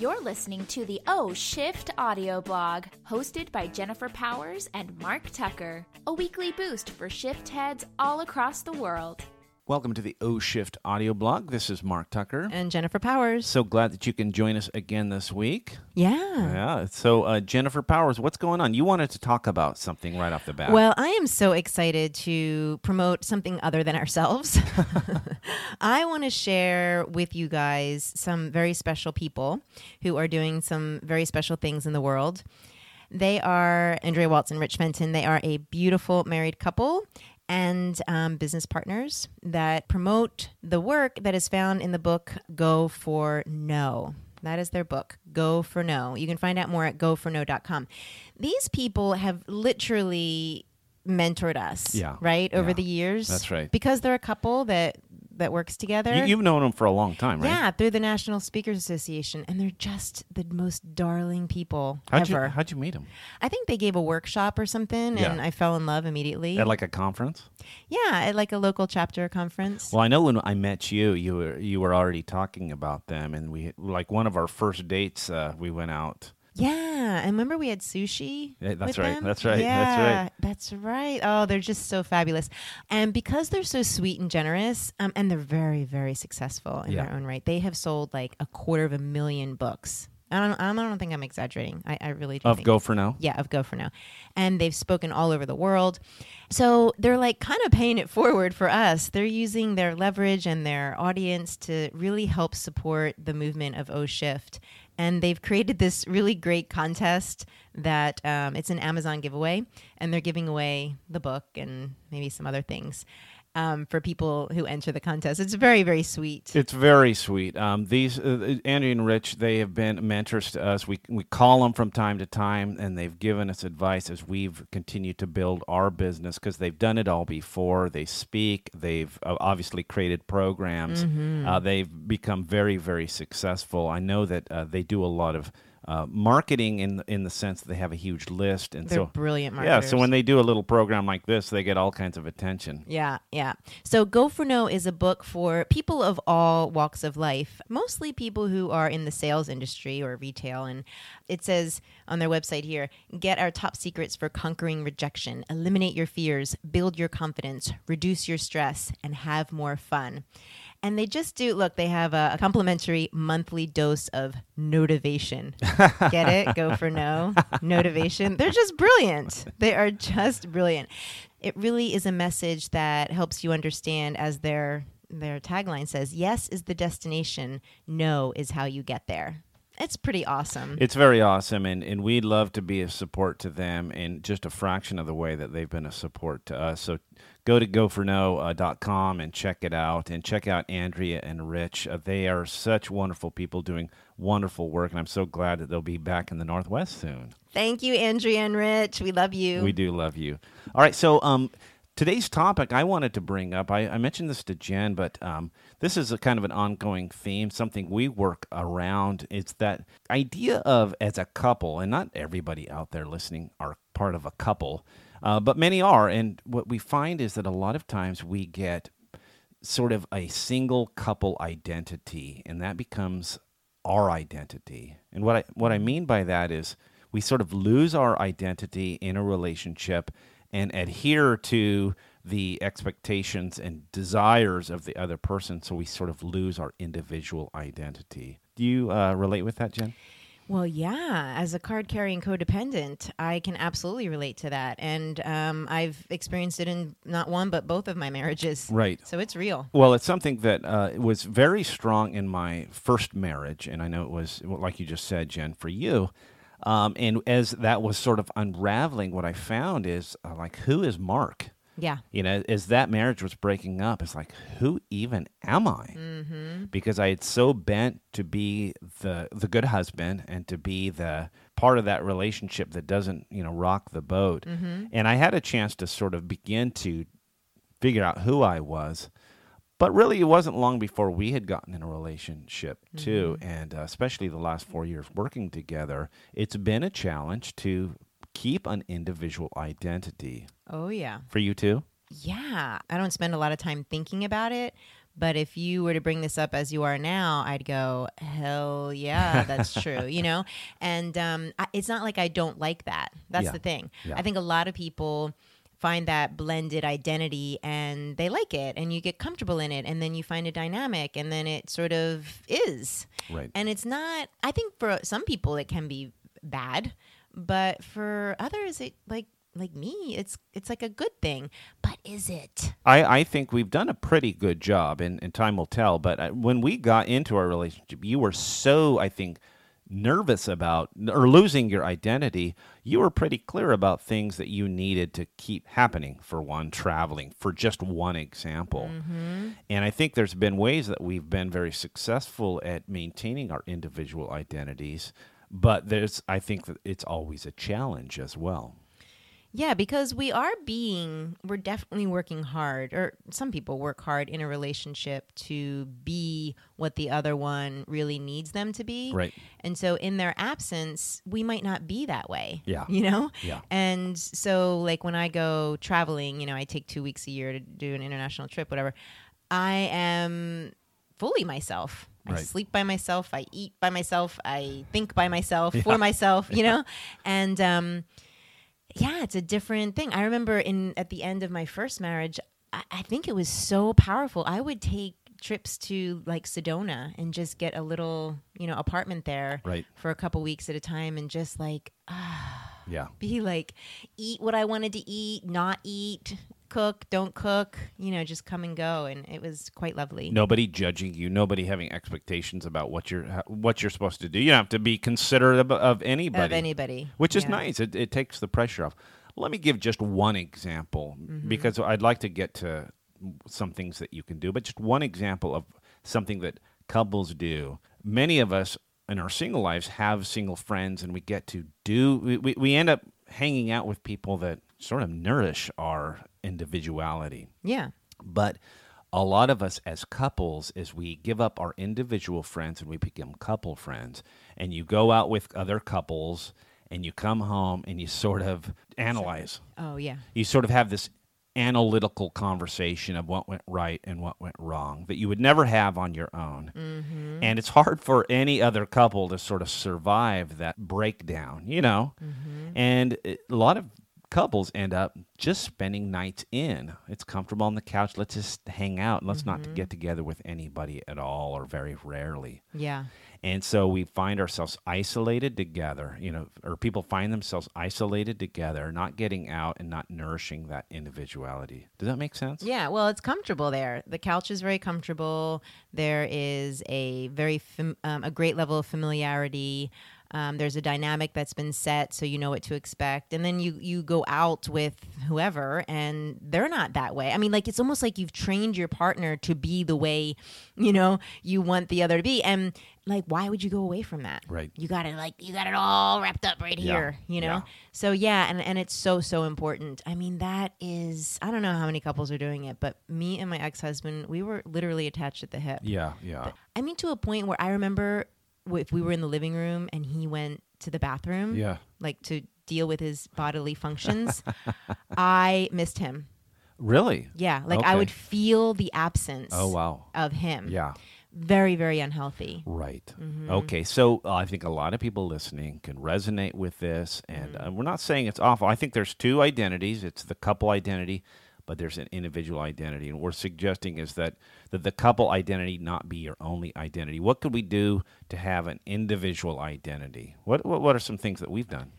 You're listening to the O Shift audio blog, hosted by Jennifer Powers and Mark Tucker, a weekly boost for shift heads all across the world. Welcome to the O Shift audio blog. This is Mark Tucker. and Jennifer Powers. So glad that you can join us again this week. yeah. Yeah. So, uh, Jennifer Powers, what's going on? You wanted to talk about something right off the bat. Well, I am so excited to promote something other than ourselves. I want to share with you guys some very special people who are doing some very special things in the world. They are Andrea Waltz and Rich Fenton. They are a beautiful married couple and um, business partners that promote the work that is found in the book Go for No. That is their book, Go for No. You can find out more at goforno.com. These people have literally mentored us, Yeah. right, over Yeah. the years. That's right. Because they're a couple that that works together. you, you've known them for a long time, right? Yeah, through the National Speakers Association, and they're just the most darling people How'd you, how'd you meet them? I think they gave a workshop or something, Yeah. and I fell in love immediately. At like a conference? yeah, at like a local chapter conference. Well, I know when I met you, you were you were already talking about them, and we like one of our first dates. Uh, we went out. Yeah, and remember we had sushi. Yeah, that's right, them? that's right, that's Yeah, right. That's right. Oh, they're just so fabulous, and because they're so sweet and generous, um, and they're very, very successful in Yeah. their own right. They have sold like a quarter of a million books. I don't. I don't think I'm exaggerating. I, I really do. Of Go for No. yeah, of Go for No. And they've spoken all over the world. So they're like kind of paying it forward for us. They're using their leverage and their audience to really help support the movement of O Shift. And they've created this really great contest that um, it's an Amazon giveaway, and they're giving away the book and maybe some other things um, for people who enter the contest. It's very, very sweet. It's very sweet. Um, these uh, Andy and Rich, they have been mentors to us. We we call them from time to time, and they've given us advice as we've continued to build our business because they've done it all before. They speak. They've uh, obviously created programs. Uh, they've become very very successful. I know that uh, they do a lot of. Uh, marketing in in the sense that they have a huge list and They're so brilliant yeah so when they do a little program like this they get all kinds of attention Yeah, yeah. So Go for No is a book for people of all walks of life, mostly people who are in the sales industry or retail. And it says on their website here get our top secrets for conquering rejection, eliminate your fears, build your confidence, reduce your stress, and have more fun. And they just do look, they have a, a complimentary monthly dose of motivation. Get it? Go for no. Motivation. They're just brilliant. They are just brilliant. It really is a message that helps you understand as their their tagline says, yes is the destination, no is how you get there. It's pretty awesome. It's very awesome, and, and we'd love to be a support to them in just a fraction of the way that they've been a support to us. So go to goforno.com and check it out, and check out Andrea and Rich. Uh, they are such wonderful people doing wonderful work, and I'm so glad that they'll be back in the Northwest soon. Thank you, Andrea and Rich. We love you. We do love you. All right, so um, today's topic I wanted to bring up, I, I mentioned this to Jen, but um, this is a kind of an ongoing theme, something we work around. It's that idea of as a couple, and not everybody out there listening are part of a couple, uh, but many are. And what we find is that a lot of times we get sort of a single couple identity, and that becomes our identity. And what I what I mean by that is we sort of lose our identity in a relationship and adhere to the expectations and desires of the other person, so we sort of lose our individual identity. Do you uh, relate with that, Jen? Well, yeah. As a card carrying codependent, I can absolutely relate to that. And um, I've experienced it in not one, but both of my marriages. Right. So it's real. Well, it's something that uh, was very strong in my first marriage, and I know it was like you just said, Jen, for you. Um, and as that was sort of unraveling, what I found is uh, like, who is Mark? Yeah. You know, as that marriage was breaking up, it's like, who even am I? Mm-hmm. Because I had so bent to be the the good husband and to be the part of that relationship that doesn't, you know, rock the boat. And I had a chance to sort of begin to figure out who I was. But really, it wasn't long before we had gotten in a relationship too, and uh, especially the last four years working together, it's been a challenge to keep an individual identity Oh, yeah. for you too. Yeah. I don't spend a lot of time thinking about it, But if you were to bring this up as you are now, I'd go, hell yeah, that's true, you know? And um, I, it's not like I don't like that. That's Yeah. the thing. Yeah. I think a lot of people find that blended identity and they like it and you get comfortable in it and then you find a dynamic and then it sort of is. Right. And it's not, I think for some people it can be bad, but for others, it like, like me, it's it's like a good thing. But is it? I, I think we've done a pretty good job, and, and time will tell. But uh, when we got into our relationship, you were so, I think, nervous about or losing your identity. You were pretty clear about things that you needed to keep happening. For one, traveling, for just one example. Mm-hmm. And I think there's been ways that we've been very successful at maintaining our individual identities. But there's, I think that it's always a challenge as well. Yeah, because we are being, we're definitely working hard, or some people work hard in a relationship to be what the other one really needs them to be. Right. And so in their absence, we might not be that way. Yeah. You know? Yeah. And so, like, when I go traveling, you know, I take two weeks a year to do an international trip, whatever, I am fully myself. I Right. sleep by myself. I eat by myself. I think by myself for myself, you know? And, um, yeah, it's a different thing. I remember in at the end of my first marriage, I, I think it was so powerful. I would take trips to like Sedona and just get a little, you know, apartment there Right. for a couple weeks at a time and just like Yeah. be like eat what I wanted to eat, not eat, cook, don't cook, you know, just come and go and it was quite lovely. nobody judging you, nobody having expectations about what you're what you're supposed to do. You don't have to be considerate of, of anybody, Of anybody. which is Yeah. nice. It, it takes the pressure off. Let me give just one example Mm-hmm. because I'd like to get to some things that you can do, but just one example of something that couples do. Many of us in our single lives have single friends, and we get to do. We, we, we end up hanging out with people that sort of nourish our individuality. Yeah. But a lot of us as couples, as we give up our individual friends and we become couple friends, and you go out with other couples and you come home and you sort of analyze. Oh yeah. You sort of have this analytical conversation of what went right and what went wrong that you would never have on your own. Mm-hmm. And it's hard for any other couple to sort of survive that breakdown, you know? Mm-hmm. And a lot of couples end up just spending nights in. It's comfortable on the couch. Let's just hang out. Let's not get together with anybody at all or very rarely. Yeah. And so we find ourselves isolated together, you know, or people find themselves isolated together, not getting out and not nourishing that individuality. Does that make sense? Yeah, well, it's comfortable there. The couch is very comfortable. There is a very fam- um, a great level of familiarity. Um, there's a dynamic that's been set, so you know what to expect. And then you you go out with whoever, and they're not that way. I mean, like it's almost like you've trained your partner to be the way you know you want the other to be. And like, why would you go away from that? Right. You got it like you got it all wrapped up right Yeah. here. You know. Yeah. So yeah, and and it's so so important. I mean, that is I don't know how many couples are doing it, but me and my ex-husband, we were literally attached at the hip. Yeah, yeah. I mean to a point where I remember if we were in the living room and he went to the bathroom, Yeah. like to deal with his bodily functions, I missed him. Really? Yeah, like I would feel the absence Oh, wow. of him. Yeah. Very very unhealthy. Right. Mm-hmm. Okay. So uh, I think a lot of people listening can resonate with this. And Mm-hmm. uh, we're not saying it's awful. I think there's two identities it's the couple identity, but there's an individual identity. And what we're suggesting is that, that the couple identity not be your only identity. What could we do to have an individual identity? What, what, what are some things that we've done?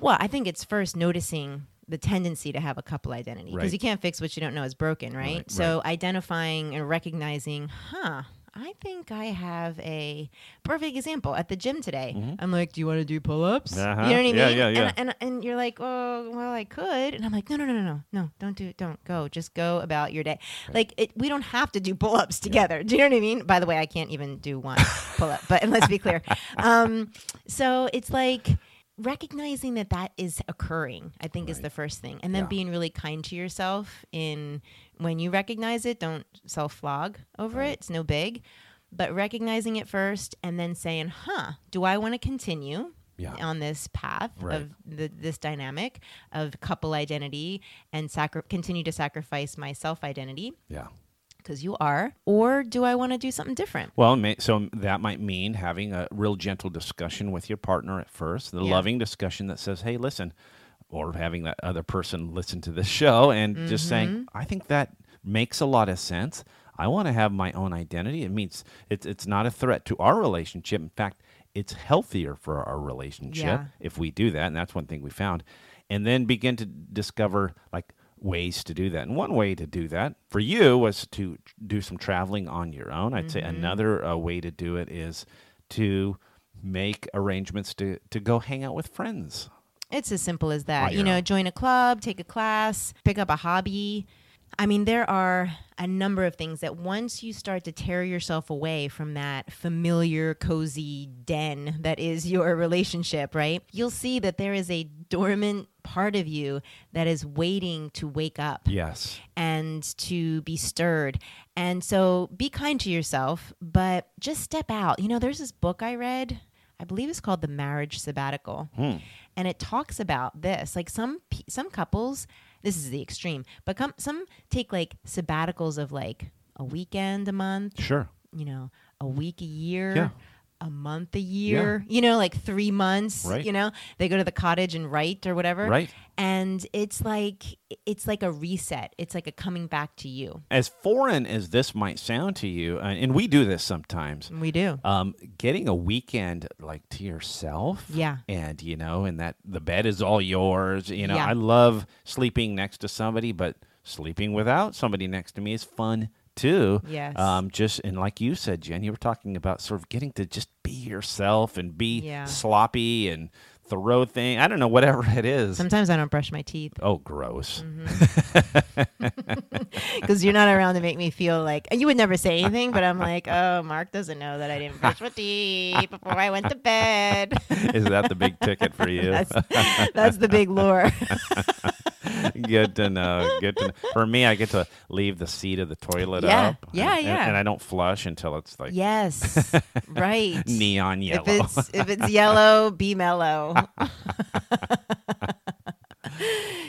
Well, I think it's first noticing the tendency to have a couple identity because Right. you can't fix what you don't know is broken, right? Right, so identifying and recognizing, huh, I think I have a perfect example at the gym today. I'm like, do you want to do pull-ups? Mm-hmm. Uh-huh. You know what I mean? Yeah, yeah, yeah. And, and and you're like, oh, well, I could, and I'm like, no, no, no, no, no, no, don't do, it. don't go, just go about your day. Like, it, we don't have to do pull-ups together. Do you know what I mean? By the way, I can't even do one pull-up, but let's be clear. Um, so it's like recognizing that that is occurring i think is the first thing and then Yeah. being really kind to yourself in when you recognize it don't self flog over it it's no big but recognizing it first and then saying huh do i want to continue Yeah. on this path Right. of the, this dynamic of couple identity and sacri- continue to sacrifice my self identity Yeah. Because you are, or do I want to do something different? Well, so that might mean having a real gentle discussion with your partner at first, the Yeah. loving discussion that says, "Hey, listen," or having that other person listen to this show and just Mm-hmm. saying, "I think that makes a lot of sense. I want to have my own identity. It means it's it's not a threat to our relationship. In fact, it's healthier for our relationship Yeah. if we do that, and that's one thing we found. And then begin to discover like ways to do that. And one way to do that for you was to do some traveling on your own. I'd say Mm-hmm. another uh, way to do it is to make arrangements to to go hang out with friends. It's as simple as that. You know, own. join a club, take a class, pick up a hobby. I mean, there are a number of things that once you start to tear yourself away from that familiar, cozy den that is your relationship, right? You'll see that there is a dormant part of you that is waiting to wake up Yes. and to be stirred. And so be kind to yourself, but just step out. You know, there's this book I read, I believe it's called The Marriage Sabbatical. Hmm. And it talks about this. Like some some couples, this is the extreme, but some take like sabbaticals of like a weekend a month, Sure. you know, a week a year. Yeah. A month a year, you know, like three months, Right. you know, they go to the cottage and write or whatever. Right. And it's like, it's like a reset. It's like a coming back to you. As foreign as this might sound to you, uh, and we do this sometimes. We do. Um, getting a weekend like to yourself, Yeah. and you know, and that the bed is all yours. You know, Yeah. I love sleeping next to somebody, but sleeping without somebody next to me is fun too. Yes. Um, just and like you said, Jen, you were talking about sort of getting to just be yourself and be Yeah. sloppy and throw thing. I don't know, whatever it is. Sometimes I don't brush my teeth oh, gross. because you're not around to make me feel like you would never say anything, but I'm like, oh, Mark doesn't know that I didn't brush my teeth before I went to bed. is that the big ticket for you? that's, that's the big lure. Good to know. Good to know. For me, I get to leave the seat of the toilet Yeah. up. Yeah, and, yeah. And I don't flush until it's like yes, right. neon yellow. If it's if it's yellow, be mellow.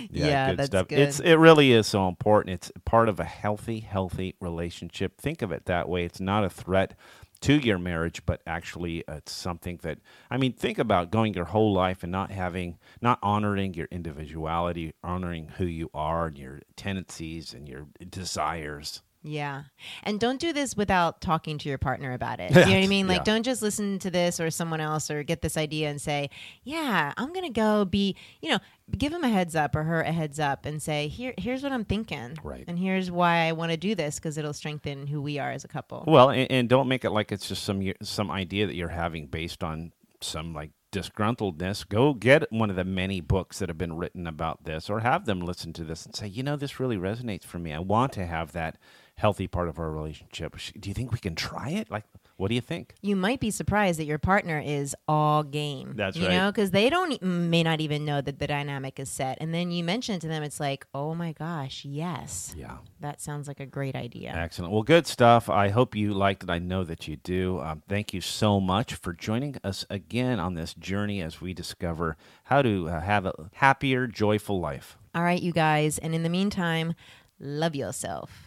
yeah, good that's stuff. good. It's it really is so important. It's part of a healthy, healthy relationship. Think of it that way. It's not a threat to your marriage, but actually uh, it's something that I mean, think about going your whole life and not having not honoring your individuality, honoring who you are and your tendencies and your desires. Yeah. And don't do this without talking to your partner about it. You know what I mean? Like, Yeah. don't just listen to this or someone else or get this idea and say, yeah, I'm going to go be, you know, give him a heads up or her a heads up and say, here, here's what I'm thinking. Right. And here's why I want to do this because it'll strengthen who we are as a couple. Well, and, and don't make it like it's just some some idea that you're having based on some like disgruntledness. Go get one of the many books that have been written about this, or have them listen to this and say, you know, this really resonates for me. I want to have that healthy part of our relationship. Do you think we can try it? Like, what do you think? you might be surprised that your partner is all game. That's you right. know, because they don't may not even know that the dynamic is set, and then you mention it to them, it's like, oh my gosh, yes, Yeah. that sounds like a great idea. Excellent. Well, good stuff. I hope you liked it. I know that you do. Um, thank you so much for joining us again on this journey as we discover how to uh, have a happier, joyful life. All right, you guys, and in the meantime, love yourself.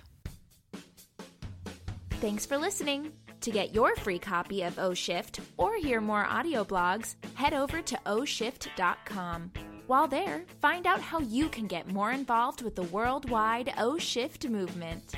Thanks for listening. To get your free copy of O Shift or hear more audio blogs, head over to oshift.com. While there, find out how you can get more involved with the worldwide O Shift movement.